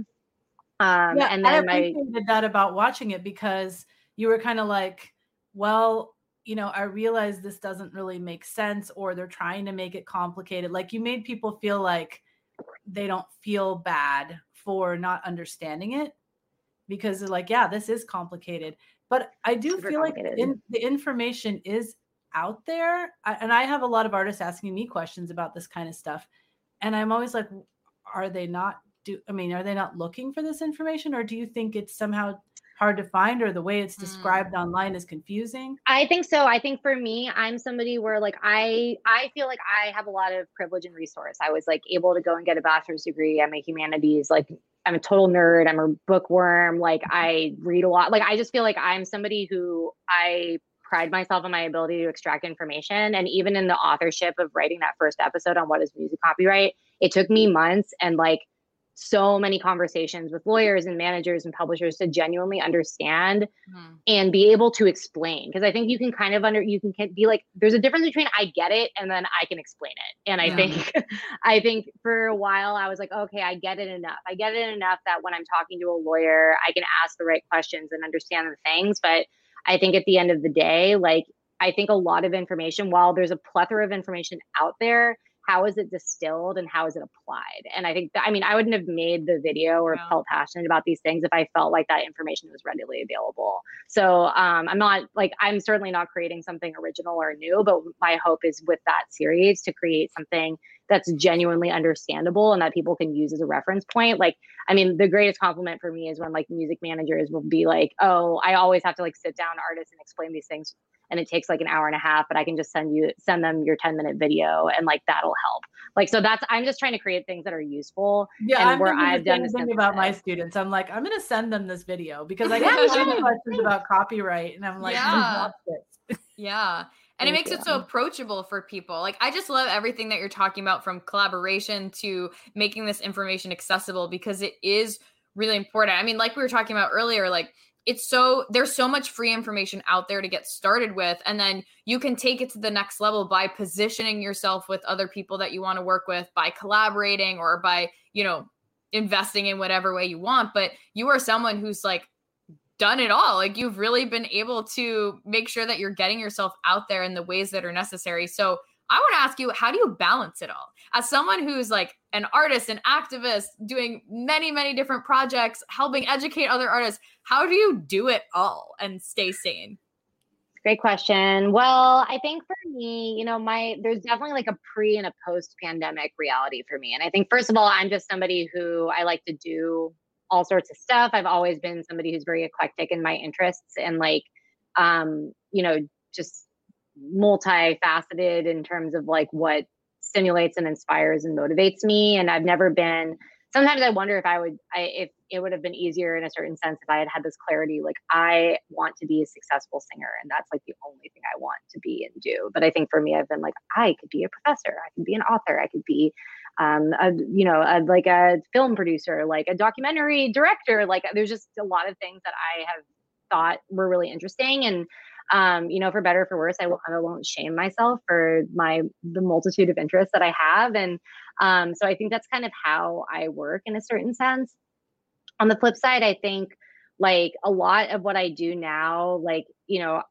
Um, yeah, and then I appreciated my, that about watching it because you were kind of like, well, you know, I realize this doesn't really make sense, or they're trying to make it complicated. Like you made people feel like they don't feel bad for not understanding it because they're like, yeah, this is complicated. But I do feel like in, the information is out there. I, and i have a lot of artists asking me questions about this kind of stuff. And i'm always like are they not do i mean are they not looking for this information? Or do you think it's somehow hard to find or the way it's described mm. online is confusing? I think so. I think for me i'm somebody where like i i feel like i have a lot of privilege and resource. I was like able to go and get a bachelor's degree. I'm a humanities like i'm a total nerd i'm a bookworm like i read a lot like i just feel like i'm somebody who i pride myself on my ability to extract information. And even in the authorship of writing that first episode on what is music copyright, it took me months and like so many conversations with lawyers and managers and publishers to genuinely understand mm. and be able to explain because i think you can kind of under you can, can be like there's a difference between i get it and then i can explain it and i yeah. think i think for a while i was like okay i get it enough i get it enough that when i'm talking to a lawyer i can ask the right questions and understand the things but I think at the end of the day, like I think a lot of information, while there's a plethora of information out there, how is it distilled and how is it applied? And I think that, I mean, I wouldn't have made the video or felt passionate about these things if I felt like that information was readily available. So um, I'm not like, I'm certainly not creating something original or new, but my hope is with that series to create something that's genuinely understandable and that people can use as a reference point. Like, I mean, the greatest compliment for me is when like music managers will be like, "Oh, I always have to like sit down artists and explain these things and it takes like an hour and a half, but I can just send you send them your 10 minute video and like that'll help." Like so that's I'm just trying to create things that are useful. Yeah, and I'm where I've done this thing about my students. I'm like, I'm gonna send them this video because I get questions about copyright and I'm like, yeah. yeah and Thank it makes you. it so approachable for people. Like i just love everything that you're talking about from collaboration to making this information accessible because it is really important. I mean like we were talking about earlier like it's so there's so much free information out there to get started with and then you can take it to the next level by positioning yourself with other people that you want to work with by collaborating or by you know investing in whatever way you want. But you are someone who's like done it all. Like you've really been able to make sure that you're getting yourself out there in the ways that are necessary. So I want to ask you, how do you balance it all? As someone who's like an artist, an activist, doing many, many different projects, helping educate other artists, how do you do it all and stay sane? Great question. Well, I think for me, you know, my there's definitely like a pre and a post pandemic reality for me. And I think first of all, I'm just somebody who I like to do all sorts of stuff. I've always been somebody who's very eclectic in my interests and like um, you know, just multifaceted in terms of like what stimulates and inspires and motivates me. And I've never been sometimes I wonder if I would I if it would have been easier in a certain sense if I had had this clarity like I want to be a successful singer and that's like the only thing I want to be and do. But I think for me I've been like I could be a professor, I could be an author, I could be um, a, you know, a, like a film producer, like a documentary director. Like there's just a lot of things that I have thought were really interesting. And um, you know, for better or for worse, I, will, I won't shame myself for my the multitude of interests that I have, and um, so I think that's kind of how I work in a certain sense. On the flip side, I think like a lot of what I do now, like you know,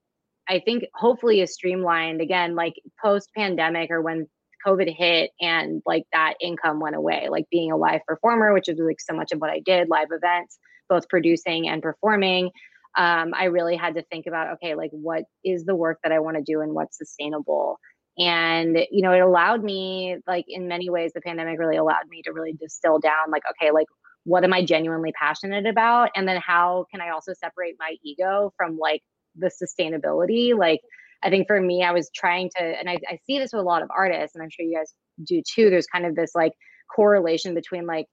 I think hopefully is streamlined again, like post pandemic or when COVID hit and like that income went away, like being a live performer, which is like so much of what I did, live events, both producing and performing um, I really had to think about, okay, like what is the work that I want to do and what's sustainable. And, you know, it allowed me, like in many ways, the pandemic really allowed me to really distill down, like, okay, like what am I genuinely passionate about? And then how can I also separate my ego from like the sustainability? Like, I think for me, I was trying to, and I, I see this with a lot of artists, and I'm sure you guys do too. There's kind of this like correlation between like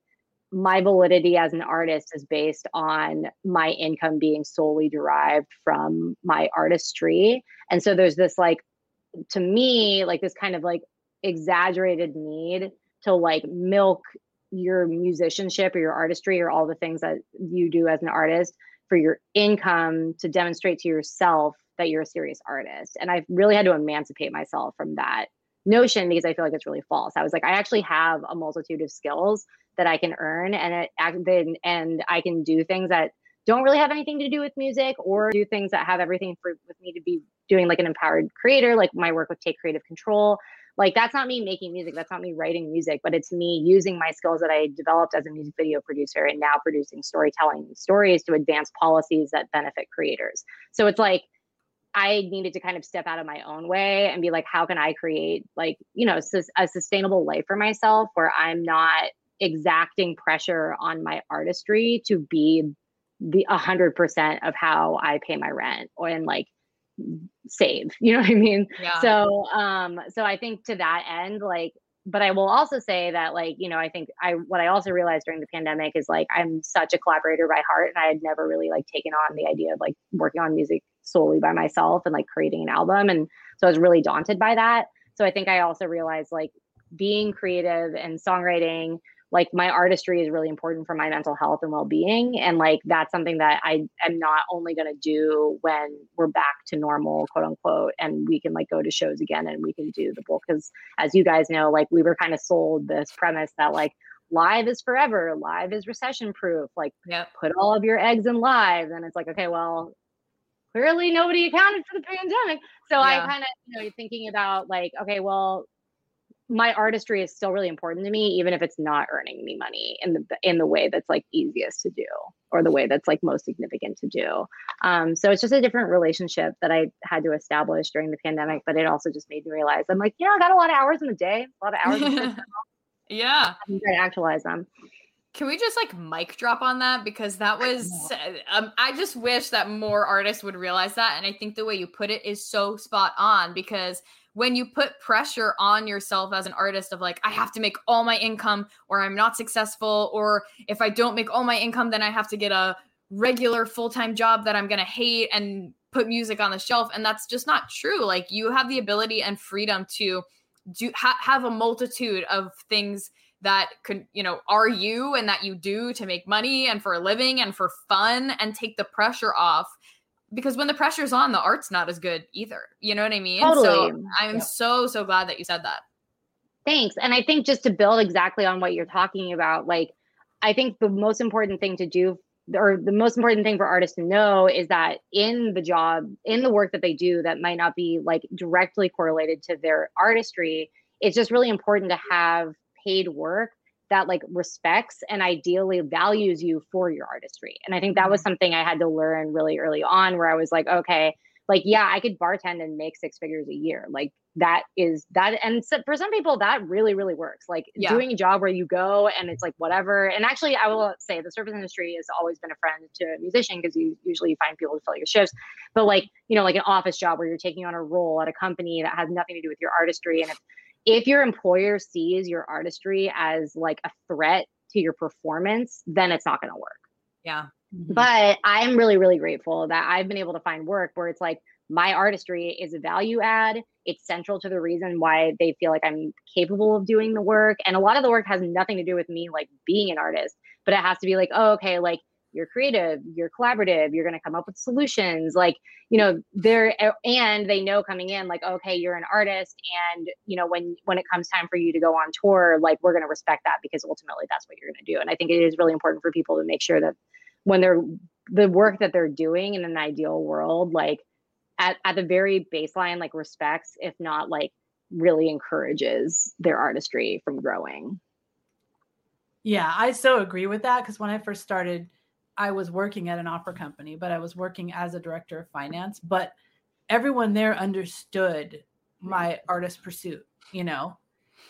my validity as an artist is based on my income being solely derived from my artistry. And so there's this like, to me, like this kind of like exaggerated need to like milk your musicianship or your artistry or all the things that you do as an artist for your income to demonstrate to yourself that you're a serious artist. And I've really had to emancipate myself from that notion because I feel like it's really false. I was like, I actually have a multitude of skills that I can earn and it and I can do things that don't really have anything to do with music or do things that have everything for with me to be doing like an empowered creator, like my work with Take Creative Control. Like that's not me making music, that's not me writing music, but it's me using my skills that I developed as a music video producer and now producing storytelling stories to advance policies that benefit creators. So it's like I needed to kind of step out of my own way and be like, how can I create like, you know, a sustainable life for myself where I'm not exacting pressure on my artistry to be the a hundred percent of how I pay my rent or and like save. You know what I mean? Yeah. So um so I think to that end, like but I will also say that like, you know, I think I what I also realized during the pandemic is like I'm such a collaborator by heart and I had never really like taken on the idea of like working on music solely by myself and like creating an album and so I was really daunted by that. So I think I also realized like being creative and songwriting like my artistry is really important for my mental health and well-being and like that's something that i am not only going to do when we're back to normal quote unquote and we can like go to shows again and we can do the book because as you guys know like we were kind of sold this premise that like live is forever live is recession proof like yep. put all of your eggs in live and it's like okay well clearly nobody accounted for the pandemic. So yeah. i kind of you know thinking about like okay well my artistry is still really important to me even if it's not earning me money in the in the way that's like easiest to do or the way that's like most significant to do. Um, so it's just a different relationship that i had to establish during the pandemic but it also just made me realize i'm like you know, i got a lot of hours in the day a lot of hours yeah. i'm trying to actualize them can we just like mic drop on that? Because that was um, i just wish that more artists would realize that and i think the way you put it is so spot on because when you put pressure on yourself as an artist of like i have to make all my income or i'm not successful or if i don't make all my income then i have to get a regular full-time job that i'm going to hate and put music on the shelf and that's just not true like you have the ability and freedom to do ha- have a multitude of things that could you know are you and that you do to make money and for a living and for fun and take the pressure off because when the pressure's on, the art's not as good either. You know what I mean? Totally. So I'm yep. so, so glad that you said that. Thanks. And I think just to build exactly on what you're talking about, like, I think the most important thing to do, or the most important thing for artists to know, is that in the job, in the work that they do, that might not be like directly correlated to their artistry, it's just really important to have paid work that like respects and ideally values you for your artistry. And I think that was mm-hmm. something I had to learn really early on where I was like, okay, like yeah, I could bartend and make six figures a year. Like that is that and so for some people that really really works. Like yeah. doing a job where you go and it's like whatever. And actually I will say the service industry has always been a friend to a musician because you usually find people to fill your shifts. But like, you know, like an office job where you're taking on a role at a company that has nothing to do with your artistry and if if your employer sees your artistry as like a threat to your performance, then it's not going to work. Yeah. Mm-hmm. But I'm really, really grateful that I've been able to find work where it's like my artistry is a value add. It's central to the reason why they feel like I'm capable of doing the work. And a lot of the work has nothing to do with me like being an artist, but it has to be like, oh, okay, like you're creative, you're collaborative, you're going to come up with solutions. Like, you know, they're and they know coming in like, okay, you're an artist and, you know, when when it comes time for you to go on tour, like we're going to respect that because ultimately that's what you're going to do. And I think it is really important for people to make sure that when they're the work that they're doing in an ideal world, like at, at the very baseline, like respects, if not like really encourages their artistry from growing. Yeah, I so agree with that because when I first started, I was working at an opera company, but I was working as a director of finance. But everyone there understood my artist pursuit, you know,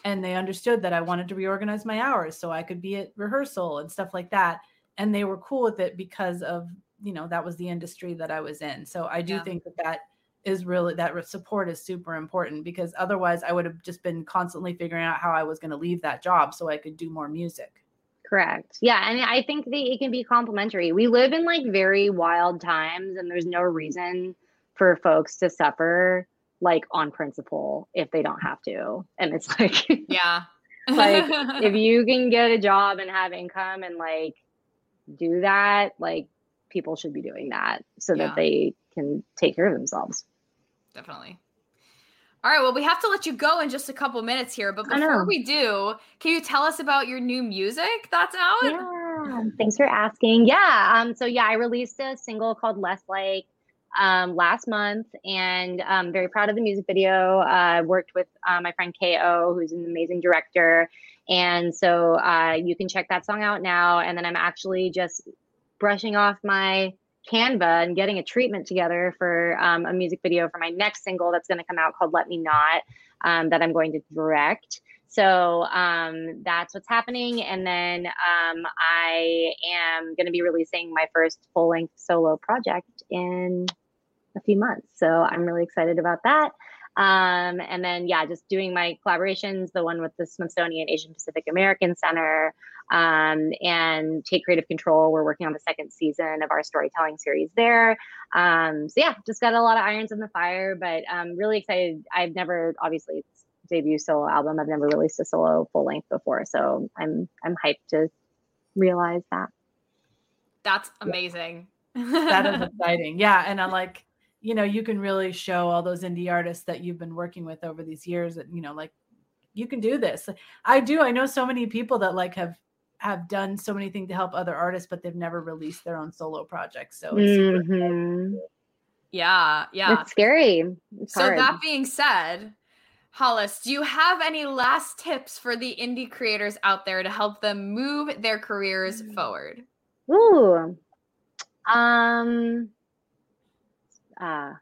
and they understood that I wanted to reorganize my hours so I could be at rehearsal and stuff like that. And they were cool with it because of, you know, that was the industry that I was in. So I do yeah. think that that is really that support is super important because otherwise I would have just been constantly figuring out how I was going to leave that job so I could do more music. Correct. Yeah, and I think that it can be complementary. We live in like very wild times and there's no reason for folks to suffer like on principle if they don't have to. And it's like Yeah. like if you can get a job and have income and like do that, like people should be doing that so yeah. that they can take care of themselves. Definitely. All right, well, we have to let you go in just a couple minutes here, but before we do, can you tell us about your new music that's out? Yeah, thanks for asking. Yeah, um, so yeah, I released a single called Less Like um, last month, and I'm um, very proud of the music video. I uh, worked with uh, my friend Ko, who's an amazing director, and so uh, you can check that song out now. And then I'm actually just brushing off my Canva and getting a treatment together for um, a music video for my next single that's going to come out called Let Me Not, um, that I'm going to direct. So um, that's what's happening. And then um, I am going to be releasing my first full length solo project in a few months. So I'm really excited about that. Um, and then, yeah, just doing my collaborations, the one with the Smithsonian Asian Pacific American Center um, and Take Creative Control. We're working on the second season of our storytelling series there. Um, so, yeah, just got a lot of irons in the fire, but I'm really excited. I've never, obviously, debut solo album. I've never released a solo full length before. So I'm, I'm hyped to realize that. That's amazing. that is exciting. Yeah. And I'm like, you know you can really show all those indie artists that you've been working with over these years that you know like you can do this i do i know so many people that like have have done so many things to help other artists but they've never released their own solo projects so mm-hmm. yeah yeah it's scary it's so hard. that being said hollis do you have any last tips for the indie creators out there to help them move their careers mm. forward ooh um uh,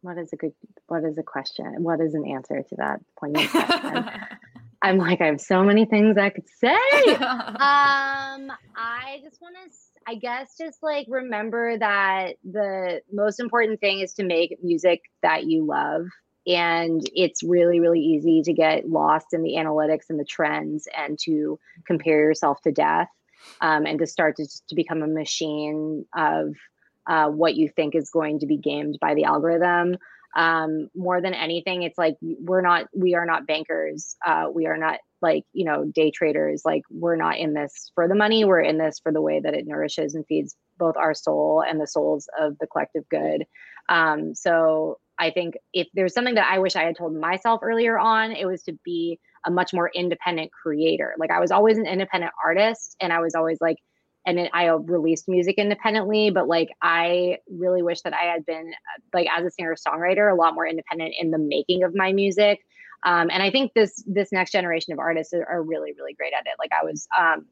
what is a good what is a question what is an answer to that poignant question i'm like i have so many things i could say um i just want to i guess just like remember that the most important thing is to make music that you love and it's really really easy to get lost in the analytics and the trends and to compare yourself to death um, and to start to, to become a machine of uh, what you think is going to be gamed by the algorithm. Um, more than anything, it's like we're not, we are not bankers. Uh, we are not like, you know, day traders. Like we're not in this for the money. We're in this for the way that it nourishes and feeds both our soul and the souls of the collective good. Um, so I think if there's something that I wish I had told myself earlier on, it was to be a much more independent creator. Like I was always an independent artist and I was always like, and then I released music independently. But like, I really wish that I had been like as a singer songwriter a lot more independent in the making of my music. Um, and I think this this next generation of artists are, are really really great at it. Like I was um,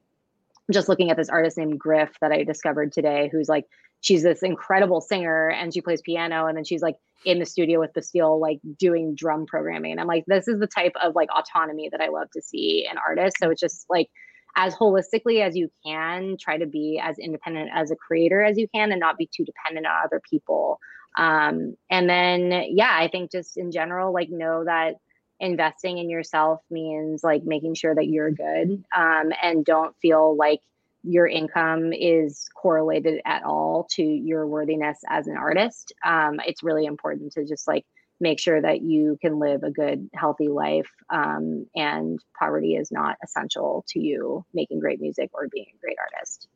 just looking at this artist named Griff that I discovered today, who's like she's this incredible singer and she plays piano and then she's like in the studio with Bastille like doing drum programming and i'm like this is the type of like autonomy that i love to see in artists so it's just like as holistically as you can try to be as independent as a creator as you can and not be too dependent on other people. Um, and then yeah i think just in general like know that investing in yourself means like making sure that you're good um, and don't feel like your income is correlated at all to your worthiness as an artist. Um, it's really important to just like make sure that you can live a good, healthy life. Um, and poverty is not essential to you making great music or being a great artist.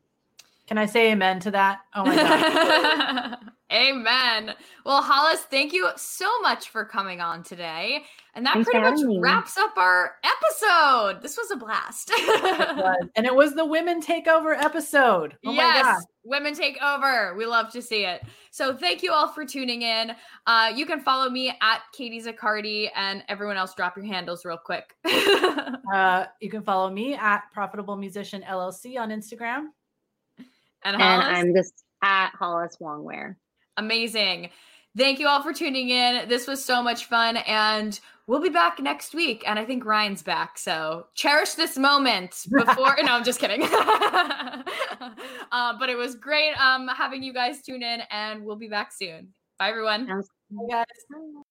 Can I say amen to that? Oh my god. amen. Well, Hollis, thank you so much for coming on today. And that Thanks pretty much me. wraps up our episode. This was a blast. it was. And it was the women takeover episode. Oh yes, women take over. We love to see it. So thank you all for tuning in. Uh, you can follow me at Katie Zaccardi and everyone else. Drop your handles real quick. uh, you can follow me at Profitable Musician LLC on Instagram. And, and I'm just at Hollis Wong-Wear. Amazing. Thank you all for tuning in. This was so much fun. And we'll be back next week. And I think Ryan's back. So cherish this moment before. no, I'm just kidding. uh, but it was great um, having you guys tune in. And we'll be back soon. Bye, everyone. Bye, guys.